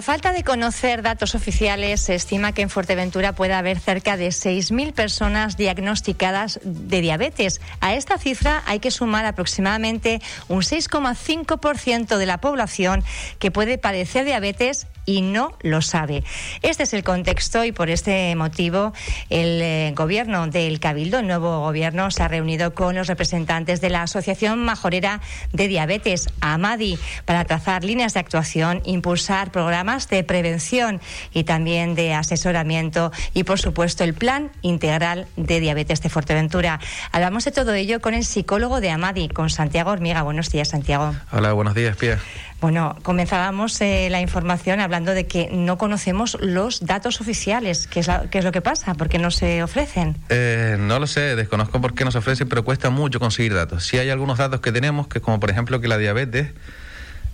A falta de conocer datos oficiales, se estima que en Fuerteventura puede haber cerca de 6.000 personas diagnosticadas de diabetes. A esta cifra hay que sumar aproximadamente un 6,5% de la población que puede padecer diabetes y no lo sabe. Este es el contexto y por este motivo el eh, gobierno del Cabildo, el nuevo gobierno, se ha reunido con los representantes de la Asociación Majorera de Diabetes, AMADI, para trazar líneas de actuación, impulsar programas de prevención y también de asesoramiento y, por supuesto, el Plan Integral de Diabetes de Fuerteventura. Hablamos de todo ello con el psicólogo de AMADI, con Santiago Hormiga. Buenos días, Santiago. Hola, buenos días, Pia. Bueno, comenzábamos eh, la información hablando de que no conocemos los datos oficiales. ¿Qué es, qué es lo que pasa? ¿Por qué no se ofrecen? Eh, no lo sé, desconozco por qué no se ofrecen, pero cuesta mucho conseguir datos. Sí hay algunos datos que tenemos, que como por ejemplo que la diabetes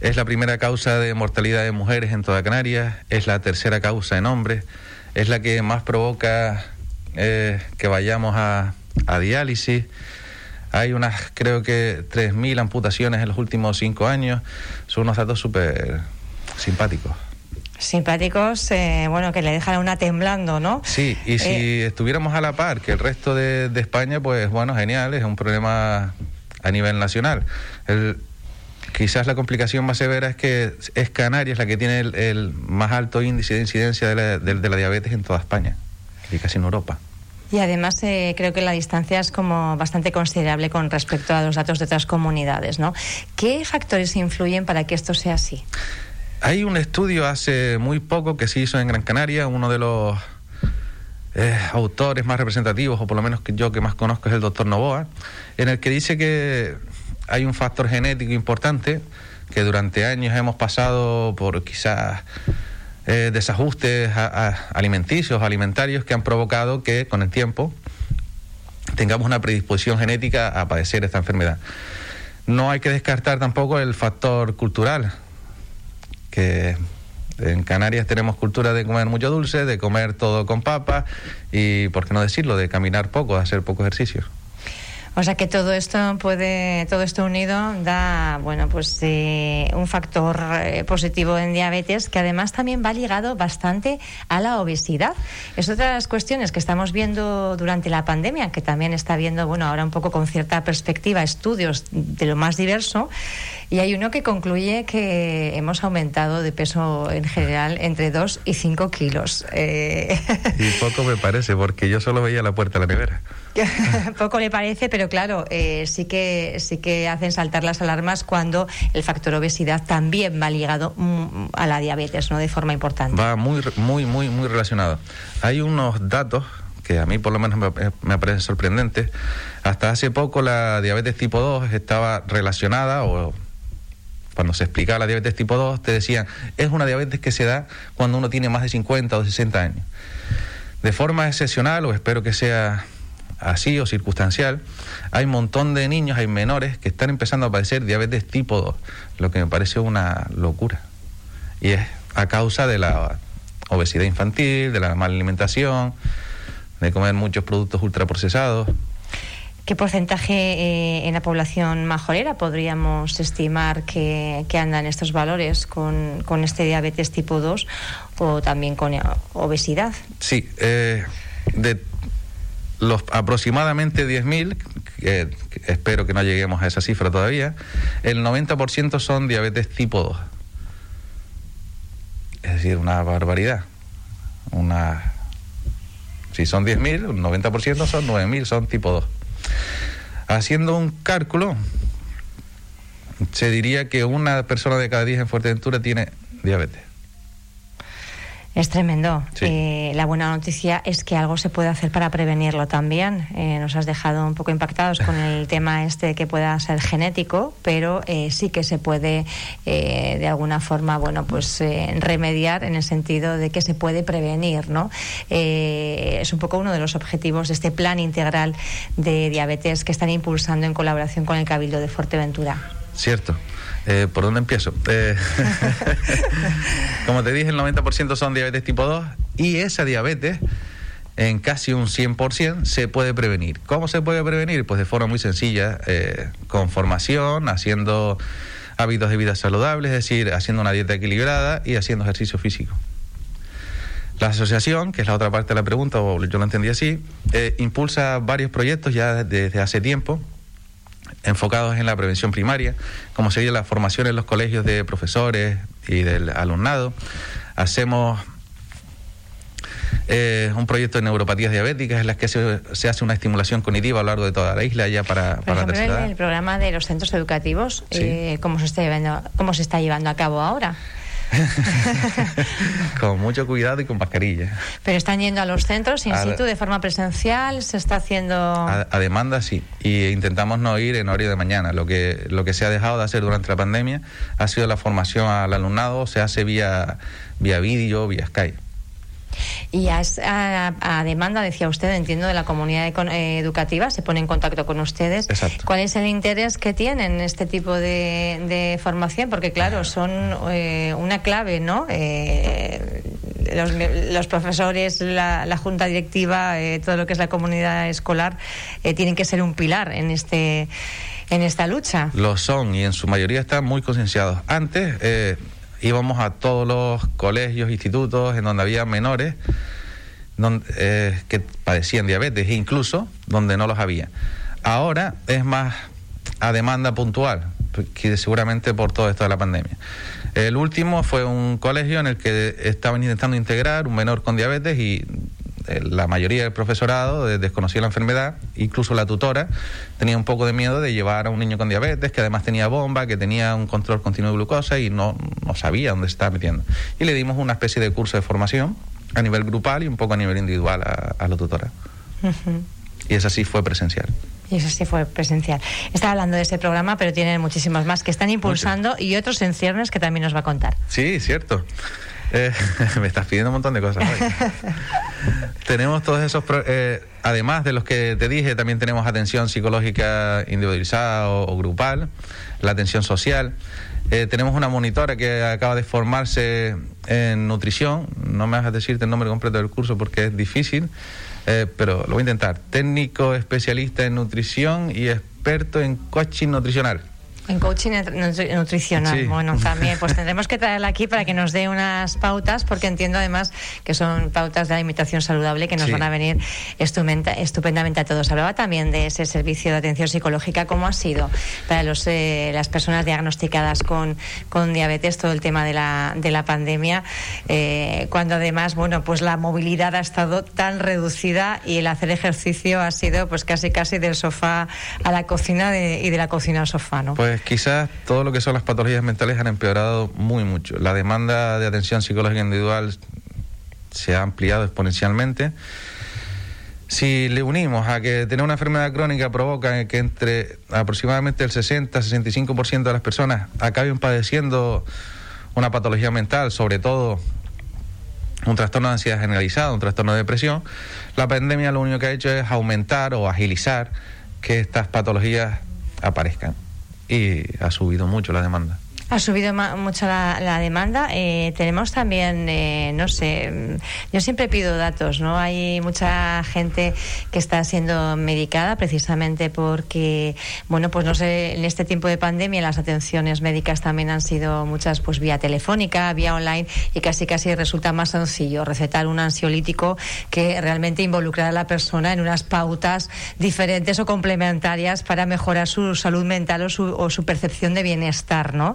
es la primera causa de mortalidad de mujeres en toda Canarias, es la tercera causa en hombres, es la que más provoca eh, que vayamos a, a diálisis. Hay unas, creo que 3.000 amputaciones en los últimos cinco años. Son unos datos súper simpáticos. Simpáticos, eh, bueno, que le dejan a una temblando, ¿no? Sí, y si Eh, estuviéramos a la par que el resto de, de España, pues bueno, genial, es un problema a nivel nacional. El- quizás la complicación más severa es que es Canarias la que tiene el, el más alto índice de incidencia de la, de- de la diabetes en toda España, y casi en Europa. Y además eh, creo que la distancia es como bastante considerable con respecto a los datos de otras comunidades, ¿no? ¿Qué factores influyen para que esto sea así? Hay un estudio hace muy poco que se hizo en Gran Canaria, uno de los eh, autores más representativos, o por lo menos que yo que más conozco es el doctor Novoa, en el que dice que hay un factor genético importante, que durante años hemos pasado por quizás eh, desajustes a- alimenticios, alimentarios, que han provocado que con el tiempo tengamos una predisposición genética a padecer esta enfermedad. No hay que descartar tampoco el factor cultural, que en Canarias tenemos cultura de comer mucho dulce, de comer todo con papa y, por qué no decirlo, de caminar poco, de hacer poco ejercicio. O sea que todo esto puede, todo esto unido da, bueno, pues eh, un factor eh, positivo en diabetes que además también va ligado bastante a la obesidad. Es otra de las cuestiones que estamos viendo durante la pandemia, que también está viendo, bueno, ahora un poco con cierta perspectiva, estudios de lo más diverso. Y hay uno que concluye que hemos aumentado de peso en general entre 2 y 5 kilos. Eh, Y poco me parece, porque yo solo veía la puerta de la nevera. Poco le parece, pero claro, eh, sí que sí que hacen saltar las alarmas cuando el factor obesidad también va ligado mm, a la diabetes, no de forma importante. Va muy, muy, muy, muy relacionado. Hay unos datos que a mí por lo menos me, me parecen sorprendentes. Hasta hace poco la diabetes tipo 2 estaba relacionada o cuando se explicaba la diabetes tipo 2 te decían, es una diabetes que se da cuando uno tiene más de 50 o 60 años. De forma excepcional, o espero que sea así o circunstancial, hay un montón de niños, hay menores que están empezando a padecer diabetes tipo 2, lo que me parece una locura. Y es a causa de la obesidad infantil, de la mala alimentación, de comer muchos productos ultraprocesados. ¿Qué porcentaje eh, en la población majorera podríamos estimar que, que andan estos valores con, con este diabetes tipo 2 o también con eh, obesidad? Sí, eh, de los aproximadamente 10.000, que, que espero que no lleguemos a esa cifra todavía, el 90% son diabetes tipo 2. Es decir, una barbaridad. Una... Si son 10.000, un 90% son 9.000, son tipo 2. Haciendo un cálculo, se diría que una persona de cada 10 en Fuerteventura tiene diabetes. Es tremendo. Sí. Eh, la buena noticia es que algo se puede hacer para prevenirlo también. Eh, nos has dejado un poco impactados con el tema este que pueda ser genético, pero eh, sí que se puede eh, de alguna forma, bueno, pues remediar en el sentido de que se puede prevenir, ¿no? Eh, es un poco uno de los objetivos de este plan integral de diabetes que están impulsando en colaboración con el Cabildo de Fuerteventura. Cierto. Eh, ¿Por dónde empiezo? Eh, como te dije, el 90% son diabetes tipo 2 y esa diabetes en casi un 100% se puede prevenir. ¿Cómo se puede prevenir? Pues de forma muy sencilla, eh, con formación, haciendo hábitos de vida saludables, es decir, haciendo una dieta equilibrada y haciendo ejercicio físico. La asociación, que es la otra parte de la pregunta, o yo lo entendí así, impulsa varios proyectos ya desde hace tiempo enfocados en la prevención primaria, como sería la formación en los colegios de profesores y del alumnado. Hacemos eh, un proyecto de neuropatías diabéticas en las que se, hace una estimulación cognitiva a lo largo de toda la isla ya para, para la tercera edad. el programa de los centros educativos, eh, ¿cómo, se está llevando, ¿cómo se está llevando a cabo ahora? con mucho cuidado y con mascarilla. Pero están yendo a los centros in situ de forma presencial, se está haciendo a, demanda sí y intentamos no ir en horario de mañana. Lo que lo que se ha dejado de hacer durante la pandemia ha sido la formación al alumnado, se hace vía vía vídeo, vía Skype. Y a, demanda, decía usted, entiendo, de la comunidad eh, educativa, se pone en contacto con ustedes. ¿Cuál es el interés que tienen en este tipo de, formación? Porque, claro, son eh, una clave, ¿no? Eh, los, profesores, la, junta directiva, todo lo que es la comunidad escolar, tienen que ser un pilar en este en esta lucha. Lo son y en su mayoría están muy concienciados. Antes íbamos a todos los colegios, institutos en donde había menores eh, que padecían diabetes, incluso donde no los había. Ahora es más a demanda puntual, seguramente por todo esto de la pandemia. El último fue un colegio en el que estaban intentando integrar un menor con diabetes y la mayoría del profesorado desconocía la enfermedad, incluso la tutora tenía un poco de miedo de llevar a un niño con diabetes, que además tenía bomba, que tenía un control continuo de glucosa y no, no sabía dónde se estaba metiendo. Y le dimos una especie de curso de formación a nivel grupal y un poco a nivel individual a, la tutora. Y eso sí fue presencial. Y eso sí fue presencial. Está hablando de ese programa, pero tienen muchísimos más que están impulsando y otros en ciernes que también nos va a contar. Sí, cierto. Eh, me estás pidiendo un montón de cosas. tenemos todos esos, eh, además de los que te dije, también tenemos atención psicológica individualizada o, grupal, la atención social. Eh, tenemos una monitora que acaba de formarse en nutrición. No me vas a decirte el nombre completo del curso porque es difícil, pero lo voy a intentar. Técnico especialista en nutrición y experto en coaching nutricional. En coaching nutricional. Bueno, también pues tendremos que traerla aquí para que nos dé unas pautas, porque entiendo además que son pautas de alimentación saludable que nos van a venir estupendamente a todos. Hablaba también de ese servicio de atención psicológica, ¿cómo ha sido para los, eh, las personas diagnosticadas con, con diabetes todo el tema de la, de la pandemia, eh, cuando además, bueno, pues la movilidad ha estado tan reducida y el hacer ejercicio ha sido pues casi casi del sofá a la cocina y de la cocina al sofá, ¿no? Pues quizás todo lo que son las patologías mentales han empeorado muy mucho. La demanda de atención psicológica individual se ha ampliado exponencialmente. Si le unimos a que tener una enfermedad crónica provoca que entre aproximadamente el 60-65% de las personas acaben padeciendo una patología mental, sobre todo un trastorno de ansiedad generalizado, un trastorno de depresión, la pandemia lo único que ha hecho es aumentar o agilizar que estas patologías aparezcan y ha subido mucho la demanda. Ha subido mucho la, demanda. Eh, tenemos también, eh, no sé, mm, yo siempre pido datos, ¿no? Hay mucha gente que está siendo medicada precisamente porque, bueno, pues no sé, en este tiempo de pandemia las atenciones médicas también han sido muchas, pues vía telefónica, vía online y casi casi resulta más sencillo recetar un ansiolítico que realmente involucrar a la persona en unas pautas diferentes o complementarias para mejorar su salud mental o su, o su percepción de bienestar, ¿no?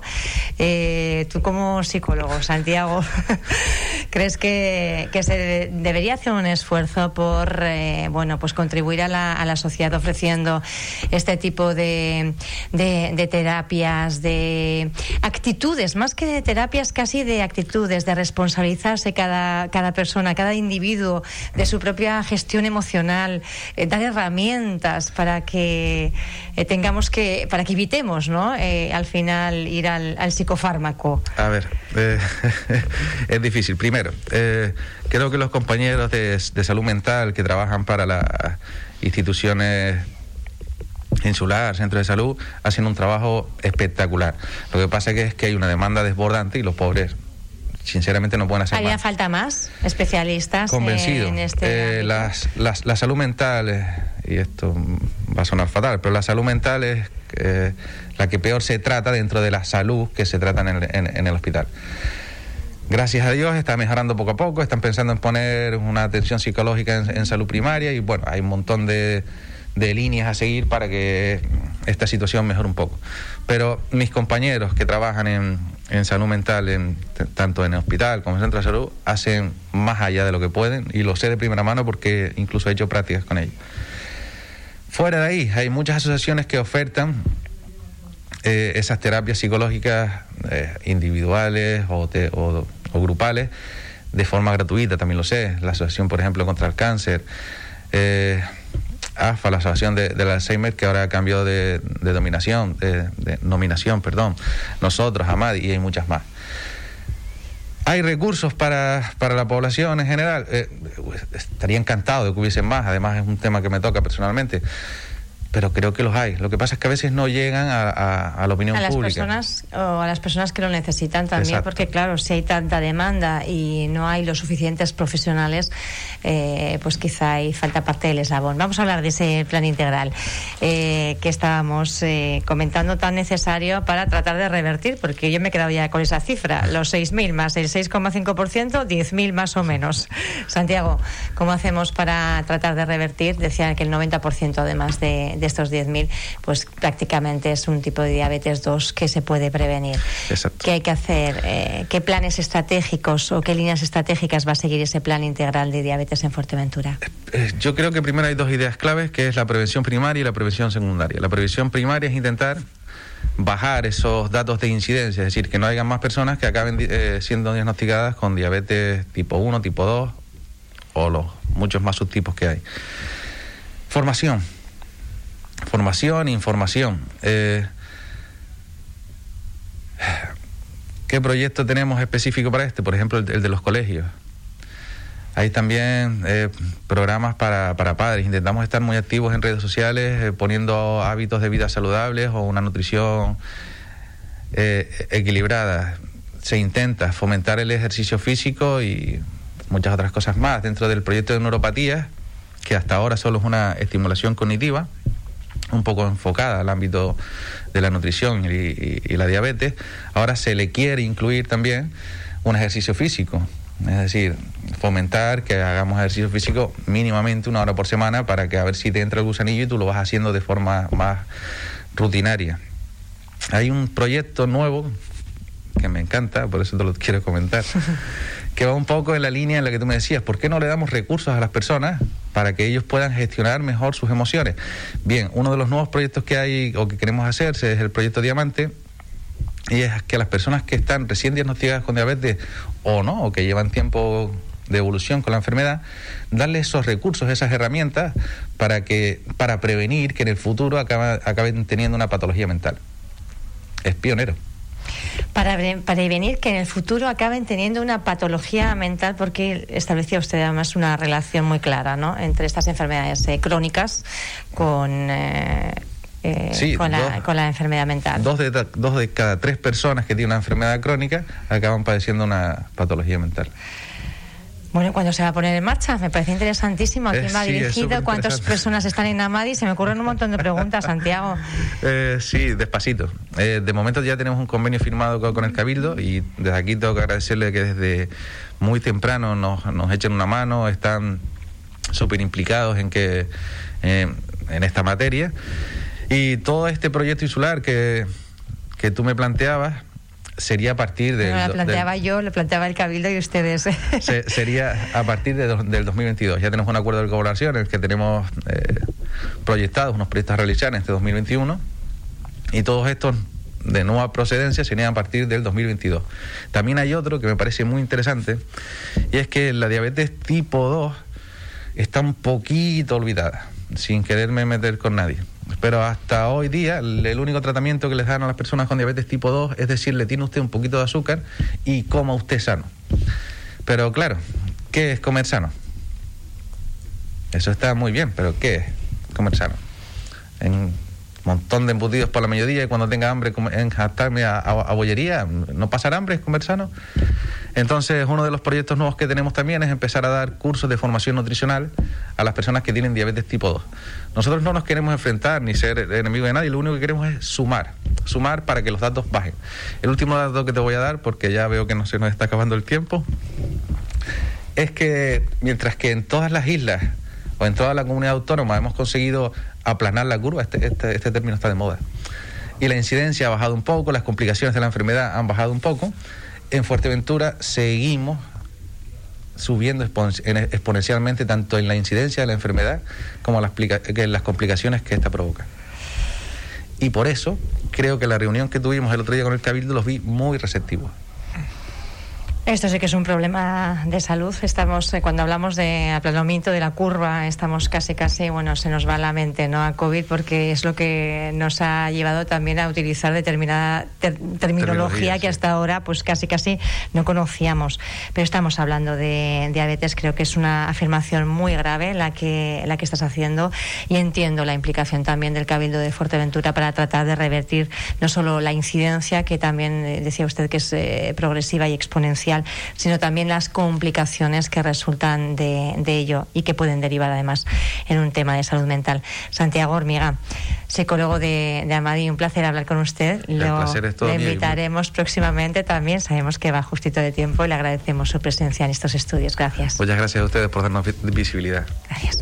Eh, tú como psicólogo, Santiago, ¿crees que, se debería hacer un esfuerzo por eh, bueno, pues contribuir a la, sociedad ofreciendo este tipo de, terapias, de actitudes, más que de terapias, casi de actitudes, de responsabilizarse cada, persona, cada individuo de su propia gestión emocional, eh, dar herramientas para que tengamos que, para que evitemos, ¿no? al final ir al al, psicofármaco? A ver, eh, es difícil. Primero, eh, creo que los compañeros de, salud mental que trabajan para las instituciones insular, centro de salud, hacen un trabajo espectacular. Lo que pasa es que hay una demanda desbordante y los pobres sinceramente no pueden hacer ¿Haría falta más especialistas Convencido. en este las, la salud mental, y esto va a sonar fatal, pero la salud mental es eh, la que peor se trata dentro de la salud que se trata en el, hospital. Gracias a Dios está mejorando poco a poco, están pensando en poner una atención psicológica en, salud primaria y bueno, hay un montón de, líneas a seguir para que esta situación mejore un poco. Pero mis compañeros que trabajan en, en salud mental, en, tanto en el hospital como en el centro de salud, hacen más allá de lo que pueden y lo sé de primera mano porque incluso he hecho prácticas con ellos. Fuera de ahí, hay muchas asociaciones que ofertan eh, esas terapias psicológicas eh, individuales o, o, grupales de forma gratuita, también lo sé. La Asociación, por ejemplo, contra el Cáncer. Eh, AFA, la Asociación de, del Alzheimer, que ahora cambió de, de dominación, de, nominación, perdón. Nosotros, AMAD y hay muchas más. ¿Hay recursos para, para la población en general? Eh, estaría encantado de que hubiesen más, además es un tema que me toca personalmente pero creo que los hay. Lo que pasa es que a veces no llegan a, a, la opinión a las pública. Personas, o a las personas que lo necesitan también, porque claro, si hay tanta demanda y no hay los suficientes profesionales, eh, pues quizá hay falta parte del eslabón. Vamos a hablar de ese plan integral eh, que estábamos eh, comentando tan necesario para tratar de revertir, porque yo me he quedado ya con esa cifra, los 6.000 más el 6,5%, 10.000 más o menos. Santiago, ¿cómo hacemos para tratar de revertir? Decían que el 90% además de de estos 10.000, pues prácticamente es un tipo de diabetes 2 que se puede prevenir. ¿Qué hay que hacer? Eh, ¿Qué planes estratégicos o qué líneas estratégicas va a seguir ese plan integral de diabetes en Fuerteventura? Eh, eh, yo creo que primero hay dos ideas claves, que es la prevención primaria y la prevención secundaria. La prevención primaria es intentar bajar esos datos de incidencia, es decir, que no haya más personas que acaben siendo diagnosticadas con diabetes tipo 1, tipo 2 o los muchos más subtipos que hay. Formación. Formación, información. Eh, ¿Qué proyecto tenemos específico para este? Por ejemplo, el, de los colegios. Hay también eh, programas para, para, padres. Intentamos estar muy activos en redes sociales, eh, poniendo hábitos de vida saludables o una nutrición equilibrada. Se intenta fomentar el ejercicio físico y muchas otras cosas más dentro del proyecto de neuropatía, que hasta ahora solo es una estimulación cognitiva un poco enfocada al ámbito de la nutrición y, la diabetes, ahora se le quiere incluir también un ejercicio físico. Es decir, fomentar que hagamos ejercicio físico mínimamente una hora por semana para que a ver si te entra el gusanillo y tú lo vas haciendo de forma más rutinaria. Hay un proyecto nuevo que me encanta, por eso te lo quiero comentar, que va un poco en la línea en la que tú me decías, ¿por qué no le damos recursos a las personas para que ellos puedan gestionar mejor sus emociones? Bien, uno de los nuevos proyectos que hay o que queremos hacer es el proyecto Diamante, y es que las personas que están recién diagnosticadas con diabetes o no, o que llevan tiempo de evolución con la enfermedad, darle esos recursos, esas herramientas para que para prevenir que en el futuro acaben teniendo una patología mental. Es pionero para prevenir que en el futuro acaben teniendo una patología mental, porque establecía usted además una relación muy clara ¿no? entre estas enfermedades eh, crónicas con, eh, eh, con, la, enfermedad mental. Dos de, dos de cada tres personas que tienen una enfermedad crónica acaban padeciendo una patología mental. Bueno, ¿cuándo se va a poner en marcha? Me parece interesantísimo. ¿A quién eh, va dirigido? ¿Cuántas personas están en Amadi? Se me ocurren un montón de preguntas, Santiago. Eh, sí, despacito. Eh, de momento ya tenemos un convenio firmado con, el Cabildo y desde aquí tengo que agradecerle que desde muy temprano nos, nos echen una mano, están súper implicados en que en esta materia. Y todo este proyecto insular que, que tú me planteabas, sería a partir de... No, planteaba yo, lo planteaba el Cabildo y ustedes. sería a partir de, del 2022. Ya tenemos un acuerdo de colaboración en el que tenemos eh, proyectados unos proyectos a realizar en este 2021 y todos estos de nueva procedencia serían a partir del 2022. También hay otro que me parece muy interesante y es que la diabetes tipo 2 está un poquito olvidada, sin quererme meter con nadie. Pero hasta hoy día el, único tratamiento que les dan a las personas con diabetes tipo 2 es decirle tiene usted un poquito de azúcar y coma usted sano. Pero claro, ¿qué es comer sano? Eso está muy bien, pero ¿qué es comer sano? En montón de embutidos por la mediodía y cuando tenga hambre enjastarme a, a, bollería, no pasar hambre, es comer sano. Entonces, uno de los proyectos nuevos que tenemos también es empezar a dar cursos de formación nutricional a las personas que tienen diabetes tipo 2. Nosotros no nos queremos enfrentar ni ser enemigos de nadie, lo único que queremos es sumar, sumar para que los datos bajen. El último dato que te voy a dar, porque ya veo que no se nos está acabando el tiempo, es que mientras que en todas las islas o en toda la comunidad autónoma hemos conseguido aplanar la curva, este, este, este término está de moda, y la incidencia ha bajado un poco, las complicaciones de la enfermedad han bajado un poco, en Fuerteventura seguimos subiendo exponencialmente tanto en la incidencia de la enfermedad como en las complicaciones que esta provoca. Y por eso creo que la reunión que tuvimos el otro día con el Cabildo los vi muy receptivos. Esto sí que es un problema de salud. Estamos, eh, cuando hablamos de aplanamiento de la curva, estamos casi, casi, bueno, se nos va la mente, ¿no? A COVID, porque es lo que nos ha llevado también a utilizar determinada terminología que hasta ahora, pues casi, casi no conocíamos. Pero estamos hablando de diabetes, creo que es una afirmación muy grave la que, la que estás haciendo y entiendo la implicación también del Cabildo de Fuerteventura para tratar de revertir no solo la incidencia, que también eh, decía usted que es eh, progresiva y exponencial, sino también las complicaciones que resultan de, ello y que pueden derivar además en un tema de salud mental. Santiago Hormiga, psicólogo de, de Amadi, un placer hablar con usted. Lo, le invitaremos próximamente también, sabemos que va justito de tiempo y le agradecemos su presencia en estos estudios. Gracias. Muchas gracias a ustedes por darnos visibilidad. Gracias.